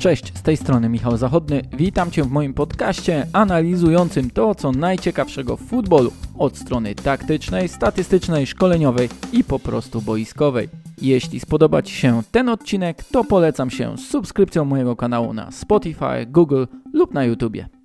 Cześć, z tej strony Michał Zachodny. Witam Cię w moim podcaście analizującym to, co najciekawszego w futbolu od strony taktycznej, statystycznej, szkoleniowej i po prostu boiskowej. Jeśli spodoba Ci się ten odcinek, to polecam się subskrypcją mojego kanału na Spotify, Google lub na YouTubie.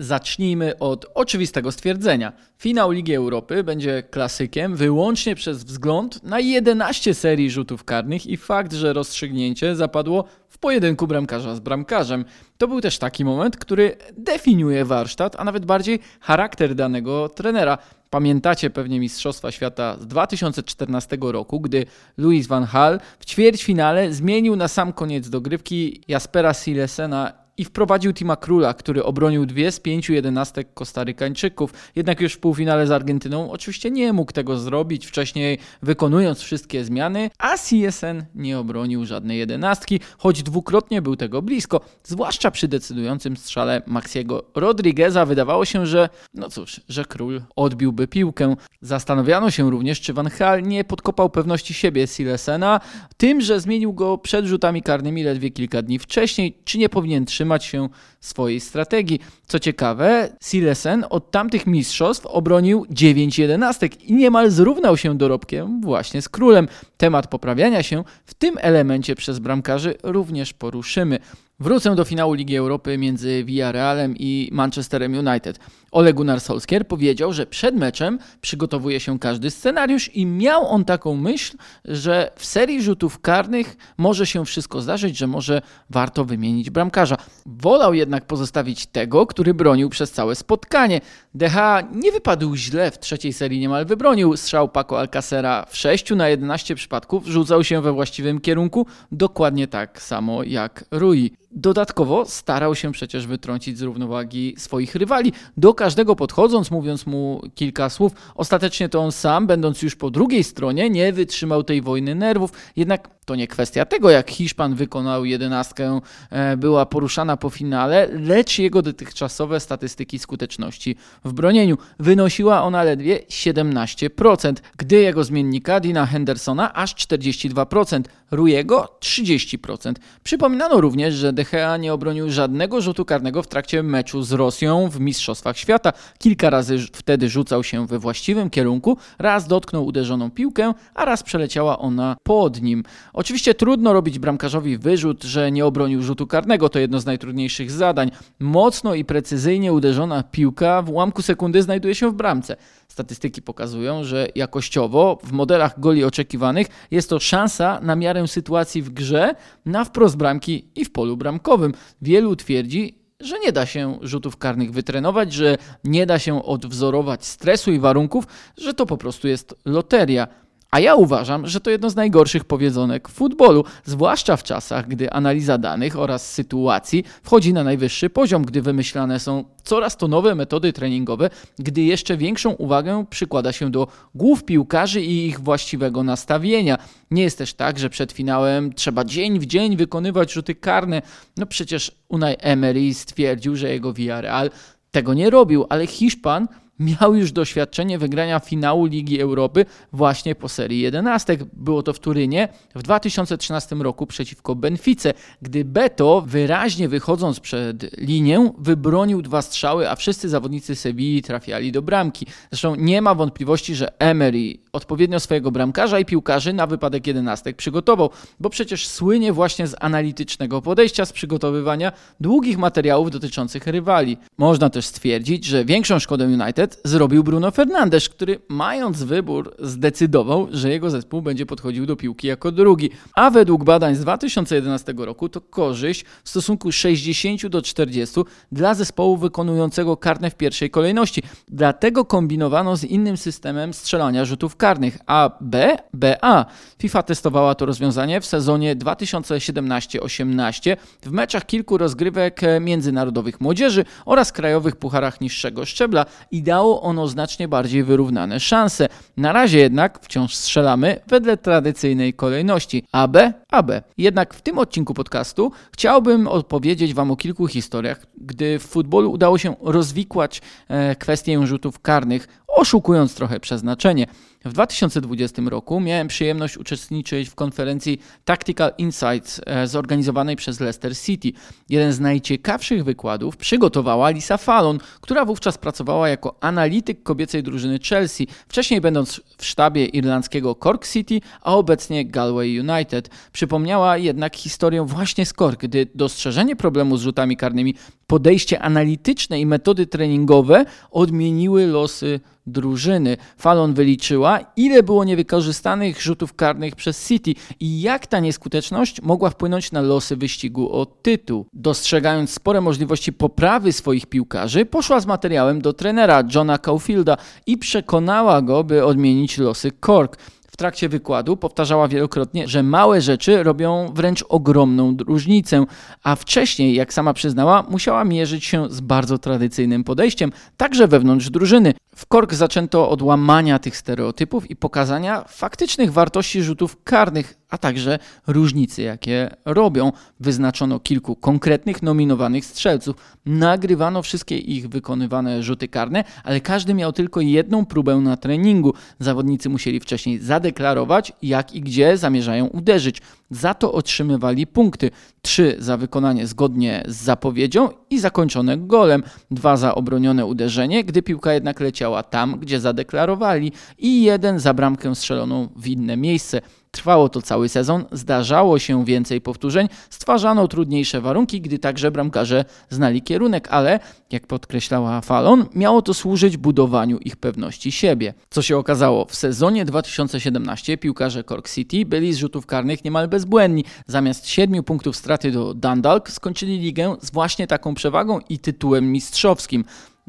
Zacznijmy od oczywistego stwierdzenia. Finał Ligi Europy będzie klasykiem wyłącznie przez wzgląd na 11 serii rzutów karnych i fakt, że rozstrzygnięcie zapadło w pojedynku bramkarza z bramkarzem. To był też taki moment, który definiuje warsztat, a nawet bardziej charakter danego trenera. Pamiętacie pewnie Mistrzostwa Świata z 2014 roku, gdy Louis van Gaal w ćwierćfinale zmienił na sam koniec dogrywki Jaspera Silesena i wprowadził Tima Króla, który obronił dwie z pięciu jedenastek Kostarykańczyków. Jednak już w półfinale z Argentyną oczywiście nie mógł tego zrobić, wcześniej wykonując wszystkie zmiany, a CSN nie obronił żadnej jedenastki, choć dwukrotnie był tego blisko. Zwłaszcza przy decydującym strzale Maxiego Rodrigueza wydawało się, że no cóż, że Król odbiłby piłkę. Zastanawiano się również, czy Van Gaal nie podkopał pewności siebie Silesena tym, że zmienił go przed rzutami karnymi ledwie kilka dni wcześniej, czy nie powinien trzymać trzymać się swojej strategii. Co ciekawe, Silesen od tamtych mistrzostw obronił 9 jedenastek i niemal zrównał się dorobkiem właśnie z królem. Temat poprawiania się w tym elemencie przez bramkarzy również poruszymy. Wrócę do finału Ligi Europy między Villarrealem i Manchesterem United. Ole Gunnar Solskjaer powiedział, że przed meczem przygotowuje się każdy scenariusz i miał on taką myśl, że w serii rzutów karnych może się wszystko zdarzyć, że może warto wymienić bramkarza. Wolał jednak pozostawić tego, który bronił przez całe spotkanie. DH nie wypadł źle w trzeciej serii, niemal wybronił strzał Paco Alcacera w 6 na 11 przypadków, rzucał się we właściwym kierunku, dokładnie tak samo jak Rui. Dodatkowo starał się przecież wytrącić z równowagi swoich rywali, do każdego podchodząc, mówiąc mu kilka słów. Ostatecznie to on sam, będąc już po drugiej stronie, nie wytrzymał tej wojny nerwów. Jednak to nie kwestia tego, jak Hiszpan wykonał jedenastkę, e, była poruszana po finale, lecz jego dotychczasowe statystyki skuteczności w bronieniu. Wynosiła ona ledwie 17%, gdy jego zmiennika Dina Hendersona aż 42%, Rujego 30%. Przypominano również, że De nie obronił żadnego rzutu karnego w trakcie meczu z Rosją w Mistrzostwach Świata. Kilka razy wtedy rzucał się we właściwym kierunku, raz dotknął uderzoną piłkę, a raz przeleciała ona pod nim. Oczywiście trudno robić bramkarzowi wyrzut, że nie obronił rzutu karnego, to jedno z najtrudniejszych zadań. Mocno i precyzyjnie uderzona piłka w ułamku sekundy znajduje się w bramce. Statystyki pokazują, że jakościowo w modelach goli oczekiwanych jest to szansa na miarę sytuacji w grze na wprost bramki i w polu bramkowym. Wielu twierdzi, że nie da się rzutów karnych wytrenować, że nie da się odwzorować stresu i warunków, że to po prostu jest loteria. A ja uważam, że to jedno z najgorszych powiedzonek w futbolu, zwłaszcza w czasach, gdy analiza danych oraz sytuacji wchodzi na najwyższy poziom, gdy wymyślane są coraz to nowe metody treningowe, gdy jeszcze większą uwagę przykłada się do głów piłkarzy i ich właściwego nastawienia. Nie jest też tak, że przed finałem trzeba dzień w dzień wykonywać rzuty karne. No przecież Unai Emery stwierdził, że jego Villarreal tego nie robił, ale Hiszpan miał już doświadczenie wygrania finału Ligi Europy właśnie po serii 11. Było to w Turynie w 2013 roku przeciwko Benfice, gdy Beto wyraźnie wychodząc przed linię wybronił dwa strzały, a wszyscy zawodnicy Sewilli trafiali do bramki. Zresztą nie ma wątpliwości, że Emery odpowiednio swojego bramkarza i piłkarzy na wypadek 11 przygotował, bo przecież słynie właśnie z analitycznego podejścia, z przygotowywania długich materiałów dotyczących rywali. Można też stwierdzić, że większą szkodę United zrobił Bruno Fernandes, który mając wybór zdecydował, że jego zespół będzie podchodził do piłki jako drugi. A według badań z 2011 roku to korzyść w stosunku 60 do 40 dla zespołu wykonującego karne w pierwszej kolejności. Dlatego kombinowano z innym systemem strzelania rzutów karnych A, B, BA. FIFA testowała to rozwiązanie w sezonie 2017-18 w meczach kilku rozgrywek międzynarodowych młodzieży oraz krajowych pucharach niższego szczebla. Idealnie dało ono znacznie bardziej wyrównane szanse. Na razie jednak wciąż strzelamy wedle tradycyjnej kolejności AB, AB. Jednak w tym odcinku podcastu chciałbym opowiedzieć Wam o kilku historiach, gdy w futbolu udało się rozwikłać e, kwestię rzutów karnych, oszukując trochę przeznaczenie. W 2020 roku miałem przyjemność uczestniczyć w konferencji Tactical Insights e, zorganizowanej przez Leicester City. Jeden z najciekawszych wykładów przygotowała Lisa Fallon, która wówczas pracowała jako analityk kobiecej drużyny Chelsea, wcześniej będąc w sztabie irlandzkiego Cork City, a obecnie Galway United. Przypomniała jednak historię właśnie z Cork, gdy dostrzeżenie problemu z rzutami karnymi, podejście analityczne i metody treningowe odmieniły losy drużyny. Fallon wyliczyła, ile było niewykorzystanych rzutów karnych przez City i jak ta nieskuteczność mogła wpłynąć na losy wyścigu o tytuł. Dostrzegając spore możliwości poprawy swoich piłkarzy, poszła z materiałem do trenera Johna Caulfielda i przekonała go, by odmienić losy Cork trakcie wykładu powtarzała wielokrotnie, że małe rzeczy robią wręcz ogromną różnicę, a wcześniej, jak sama przyznała, musiała mierzyć się z bardzo tradycyjnym podejściem, także wewnątrz drużyny. W Kork zaczęto od łamania tych stereotypów i pokazania faktycznych wartości rzutów karnych, a także różnicy, jakie robią. Wyznaczono kilku konkretnych nominowanych strzelców. Nagrywano wszystkie ich wykonywane rzuty karne, ale każdy miał tylko jedną próbę na treningu. Zawodnicy musieli wcześniej zadeklarować, jak i gdzie zamierzają uderzyć. Za to otrzymywali punkty. Trzy za wykonanie zgodnie z zapowiedzią i zakończone golem. Dwa za obronione uderzenie, gdy piłka jednak leciała tam, gdzie zadeklarowali. I jeden za bramkę strzeloną w inne miejsce. Trwało to cały sezon, zdarzało się więcej powtórzeń, stwarzano trudniejsze warunki, gdy także bramkarze znali kierunek, ale, jak podkreślała Fallon, miało to służyć budowaniu ich pewności siebie. Co się okazało, w sezonie 2017 piłkarze Cork City byli z rzutów karnych niemal bezbłędni. Zamiast 7 punktów straty do Dundalk skończyli ligę z właśnie taką przewagą i tytułem mistrzowskim.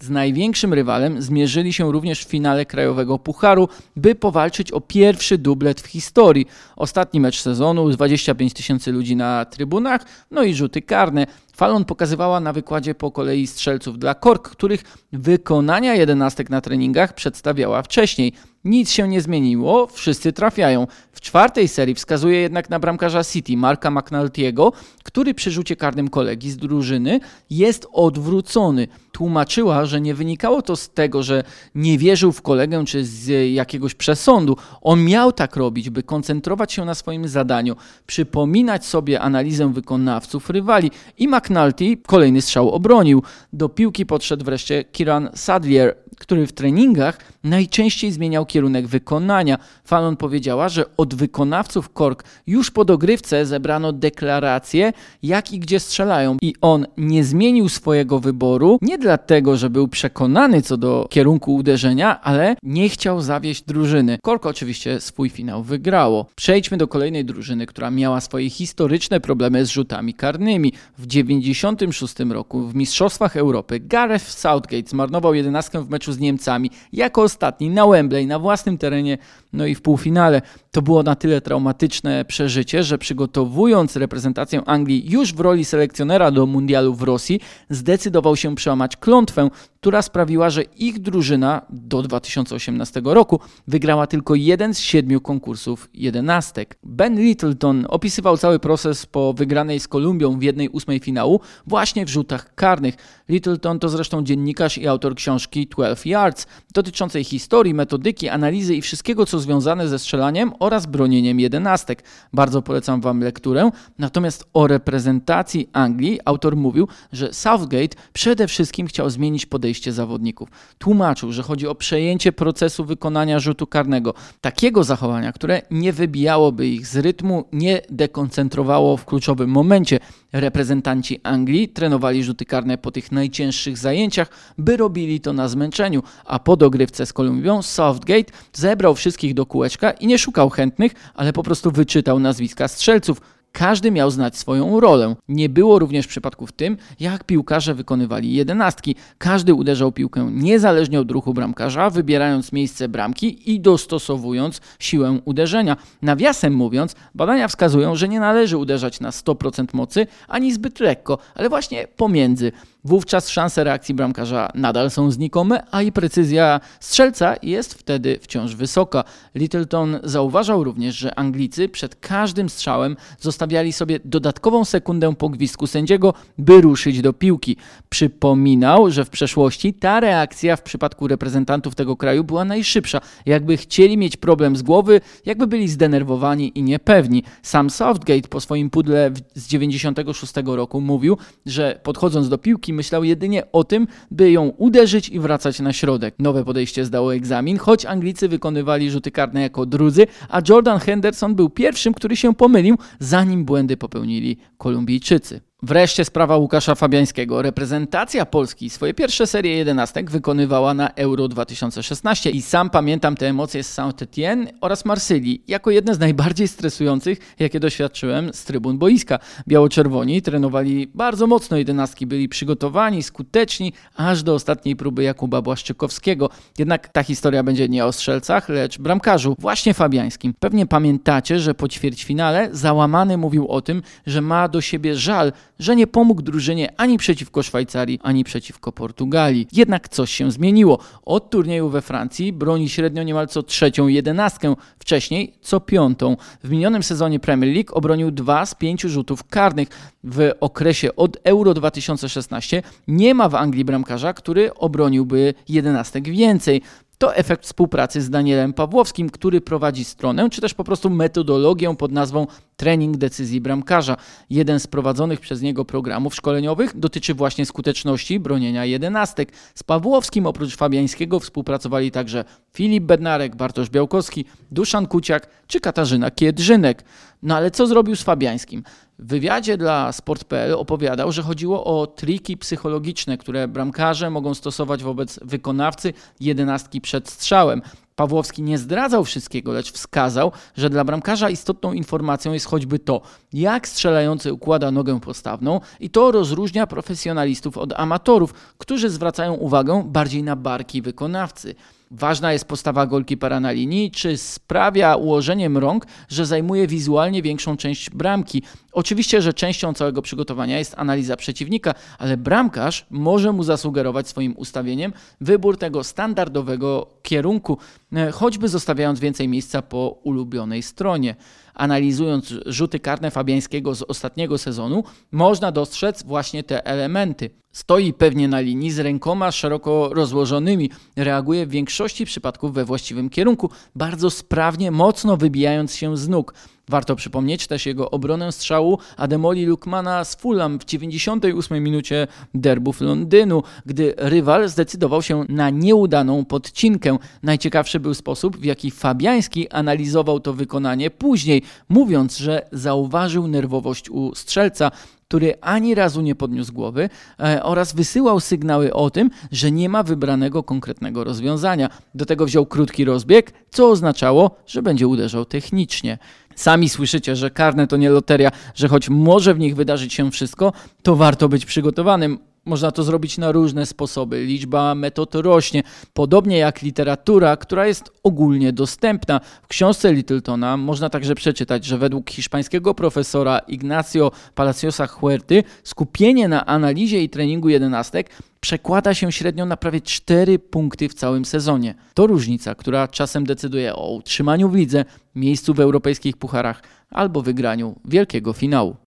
Z największym rywalem zmierzyli się również w finale Krajowego Pucharu, by powalczyć o pierwszy dublet w historii. Ostatni mecz sezonu, 25 tysięcy ludzi na trybunach, no i rzuty karne. Fallon pokazywała na wykładzie po kolei strzelców dla Kork, których wykonania jedenastek na treningach przedstawiała wcześniej. Nic się nie zmieniło, wszyscy trafiają. W czwartej serii wskazuje jednak na bramkarza City, Marka McNulty'ego, który przy rzucie karnym kolegi z drużyny jest odwrócony. Tłumaczyła, że nie wynikało to z tego, że nie wierzył w kolegę czy z jakiegoś przesądu. On miał tak robić, by koncentrować się na swoim zadaniu, przypominać sobie analizę wykonawców rywali i McNulty kolejny strzał obronił. Do piłki podszedł wreszcie Kiran Sadlier, który w treningach najczęściej zmieniał kierunek wykonania. Fallon powiedziała, że od wykonawców Kork już po dogrywce zebrano deklarację, jak i gdzie strzelają. I on nie zmienił swojego wyboru nie dlatego, że był przekonany co do kierunku uderzenia, ale nie chciał zawieść drużyny. Kork oczywiście swój finał wygrało. Przejdźmy do kolejnej drużyny, która miała swoje historyczne problemy z rzutami karnymi. W 1996 roku w Mistrzostwach Europy Gareth Southgate zmarnował jedenastkę w meczu z Niemcami jako ostatni na Wembley, na własnym terenie, no i w półfinale. To było na tyle traumatyczne przeżycie, że przygotowując reprezentację Anglii już w roli selekcjonera do mundialu w Rosji, zdecydował się przełamać klątwę, która sprawiła, że ich drużyna do 2018 roku wygrała tylko jeden z siedmiu konkursów jedenastek. Ben Littleton opisywał cały proces po wygranej z Kolumbią w jednej ósmej finału właśnie w rzutach karnych. Littleton to zresztą dziennikarz i autor książki 12 Yards dotyczącej historii, metodyki, analizy i wszystkiego co związane ze strzelaniem oraz bronieniem jedenastek. Bardzo polecam Wam lekturę. Natomiast o reprezentacji Anglii autor mówił, że Southgate przede wszystkim chciał zmienić podejście zawodników. Tłumaczył, że chodzi o przejęcie procesu wykonania rzutu karnego, takiego zachowania, które nie wybijałoby ich z rytmu, nie dekoncentrowało w kluczowym momencie. Reprezentanci Anglii trenowali rzuty karne po tych najcięższych zajęciach, by robili to na zmęczeniu, a po dogrywce z Kolumbią Southgate zebrał wszystkich do kółeczka i nie szukał chętnych, ale po prostu wyczytał nazwiska strzelców. Każdy miał znać swoją rolę. Nie było również przypadków tym, jak piłkarze wykonywali jedenastki. Każdy uderzał piłkę niezależnie od ruchu bramkarza, wybierając miejsce bramki i dostosowując siłę uderzenia. Nawiasem mówiąc, badania wskazują, że nie należy uderzać na 100% mocy ani zbyt lekko, ale właśnie pomiędzy. Wówczas szanse reakcji bramkarza nadal są znikome, a i precyzja strzelca jest wtedy wciąż wysoka. Littleton zauważał również, że Anglicy przed każdym strzałem zostawiali sobie dodatkową sekundę po gwizdku sędziego, by ruszyć do piłki. Przypominał, że w przeszłości ta reakcja w przypadku reprezentantów tego kraju była najszybsza. Jakby chcieli mieć problem z głowy, jakby byli zdenerwowani i niepewni. Sam Southgate po swoim pudle z 96 roku mówił, że podchodząc do piłki myślał jedynie o tym, by ją uderzyć i wracać na środek. Nowe podejście zdało egzamin, choć Anglicy wykonywali rzuty karne jako drudzy, a Jordan Henderson był pierwszym, który się pomylił, zanim błędy popełnili Kolumbijczycy. Wreszcie sprawa Łukasza Fabiańskiego. Reprezentacja Polski swoje pierwsze serie jedenastek wykonywała na Euro 2016 i sam pamiętam te emocje z Saint-Étienne oraz Marsylii jako jedne z najbardziej stresujących, jakie doświadczyłem z trybun boiska. Biało-czerwoni trenowali bardzo mocno jedenastki, byli przygotowani, skuteczni, aż do ostatniej próby Jakuba Błaszczykowskiego. Jednak ta historia będzie nie o strzelcach, lecz bramkarzu, właśnie Fabiańskim. Pewnie pamiętacie, że po ćwierćfinale załamany mówił o tym, że ma do siebie żal, że nie pomógł drużynie ani przeciwko Szwajcarii, ani przeciwko Portugalii. Jednak coś się zmieniło. Od turnieju we Francji broni średnio niemal co trzecią jedenastkę, wcześniej co piątą. W minionym sezonie Premier League obronił dwa z pięciu rzutów karnych. W okresie od Euro 2016 nie ma w Anglii bramkarza, który obroniłby jedenastek więcej. To efekt współpracy z Danielem Pawłowskim, który prowadzi stronę, czy też po prostu metodologię pod nazwą Trening Decyzji Bramkarza. Jeden z prowadzonych przez niego programów szkoleniowych dotyczy właśnie skuteczności bronienia jedenastek. Z Pawłowskim oprócz Fabiańskiego współpracowali także Filip Bednarek, Bartosz Białkowski, Duszan Kuciak czy Katarzyna Kiedrzynek. No ale co zrobił z Fabiańskim? W wywiadzie dla Sport.pl opowiadał, że chodziło o triki psychologiczne, które bramkarze mogą stosować wobec wykonawcy jedenastki przed strzałem. Pawłowski nie zdradzał wszystkiego, lecz wskazał, że dla bramkarza istotną informacją jest choćby to, jak strzelający układa nogę postawną i to rozróżnia profesjonalistów od amatorów, którzy zwracają uwagę bardziej na barki wykonawcy. Ważna jest postawa golkipera na linii, czy sprawia ułożeniem rąk, że zajmuje wizualnie większą część bramki. Oczywiście, że częścią całego przygotowania jest analiza przeciwnika, ale bramkarz może mu zasugerować swoim ustawieniem wybór tego standardowego kierunku, e, choćby zostawiając więcej miejsca po ulubionej stronie analizując rzuty karne Fabiańskiego z ostatniego sezonu, można dostrzec właśnie te elementy. Stoi pewnie na linii z rękoma szeroko rozłożonymi, reaguje w większości przypadków we właściwym kierunku, bardzo sprawnie, mocno wybijając się z nóg. Warto przypomnieć też jego obronę strzału Ademoli Lukmana z Fulham w 98 minucie derbów Londynu, gdy rywal zdecydował się na nieudaną podcinkę. Najciekawszy był sposób, w jaki Fabiański analizował to wykonanie później, mówiąc, że zauważył nerwowość u strzelca, który ani razu nie podniósł głowy e, oraz wysyłał sygnały o tym, że nie ma wybranego konkretnego rozwiązania. Do tego wziął krótki rozbieg, co oznaczało, że będzie uderzał technicznie. Sami słyszycie, że karne to nie loteria, że choć może w nich wydarzyć się wszystko, to warto być przygotowanym. Można to zrobić na różne sposoby. Liczba metod rośnie, podobnie jak literatura, która jest ogólnie dostępna. W książce Littletona można także przeczytać, że według hiszpańskiego profesora Ignacio Palaciosa Huerty skupienie na analizie i treningu jedenastek przekłada się średnio na prawie 4 punkty w całym sezonie. To różnica, która czasem decyduje o utrzymaniu w lidze, miejscu w europejskich pucharach albo wygraniu wielkiego finału.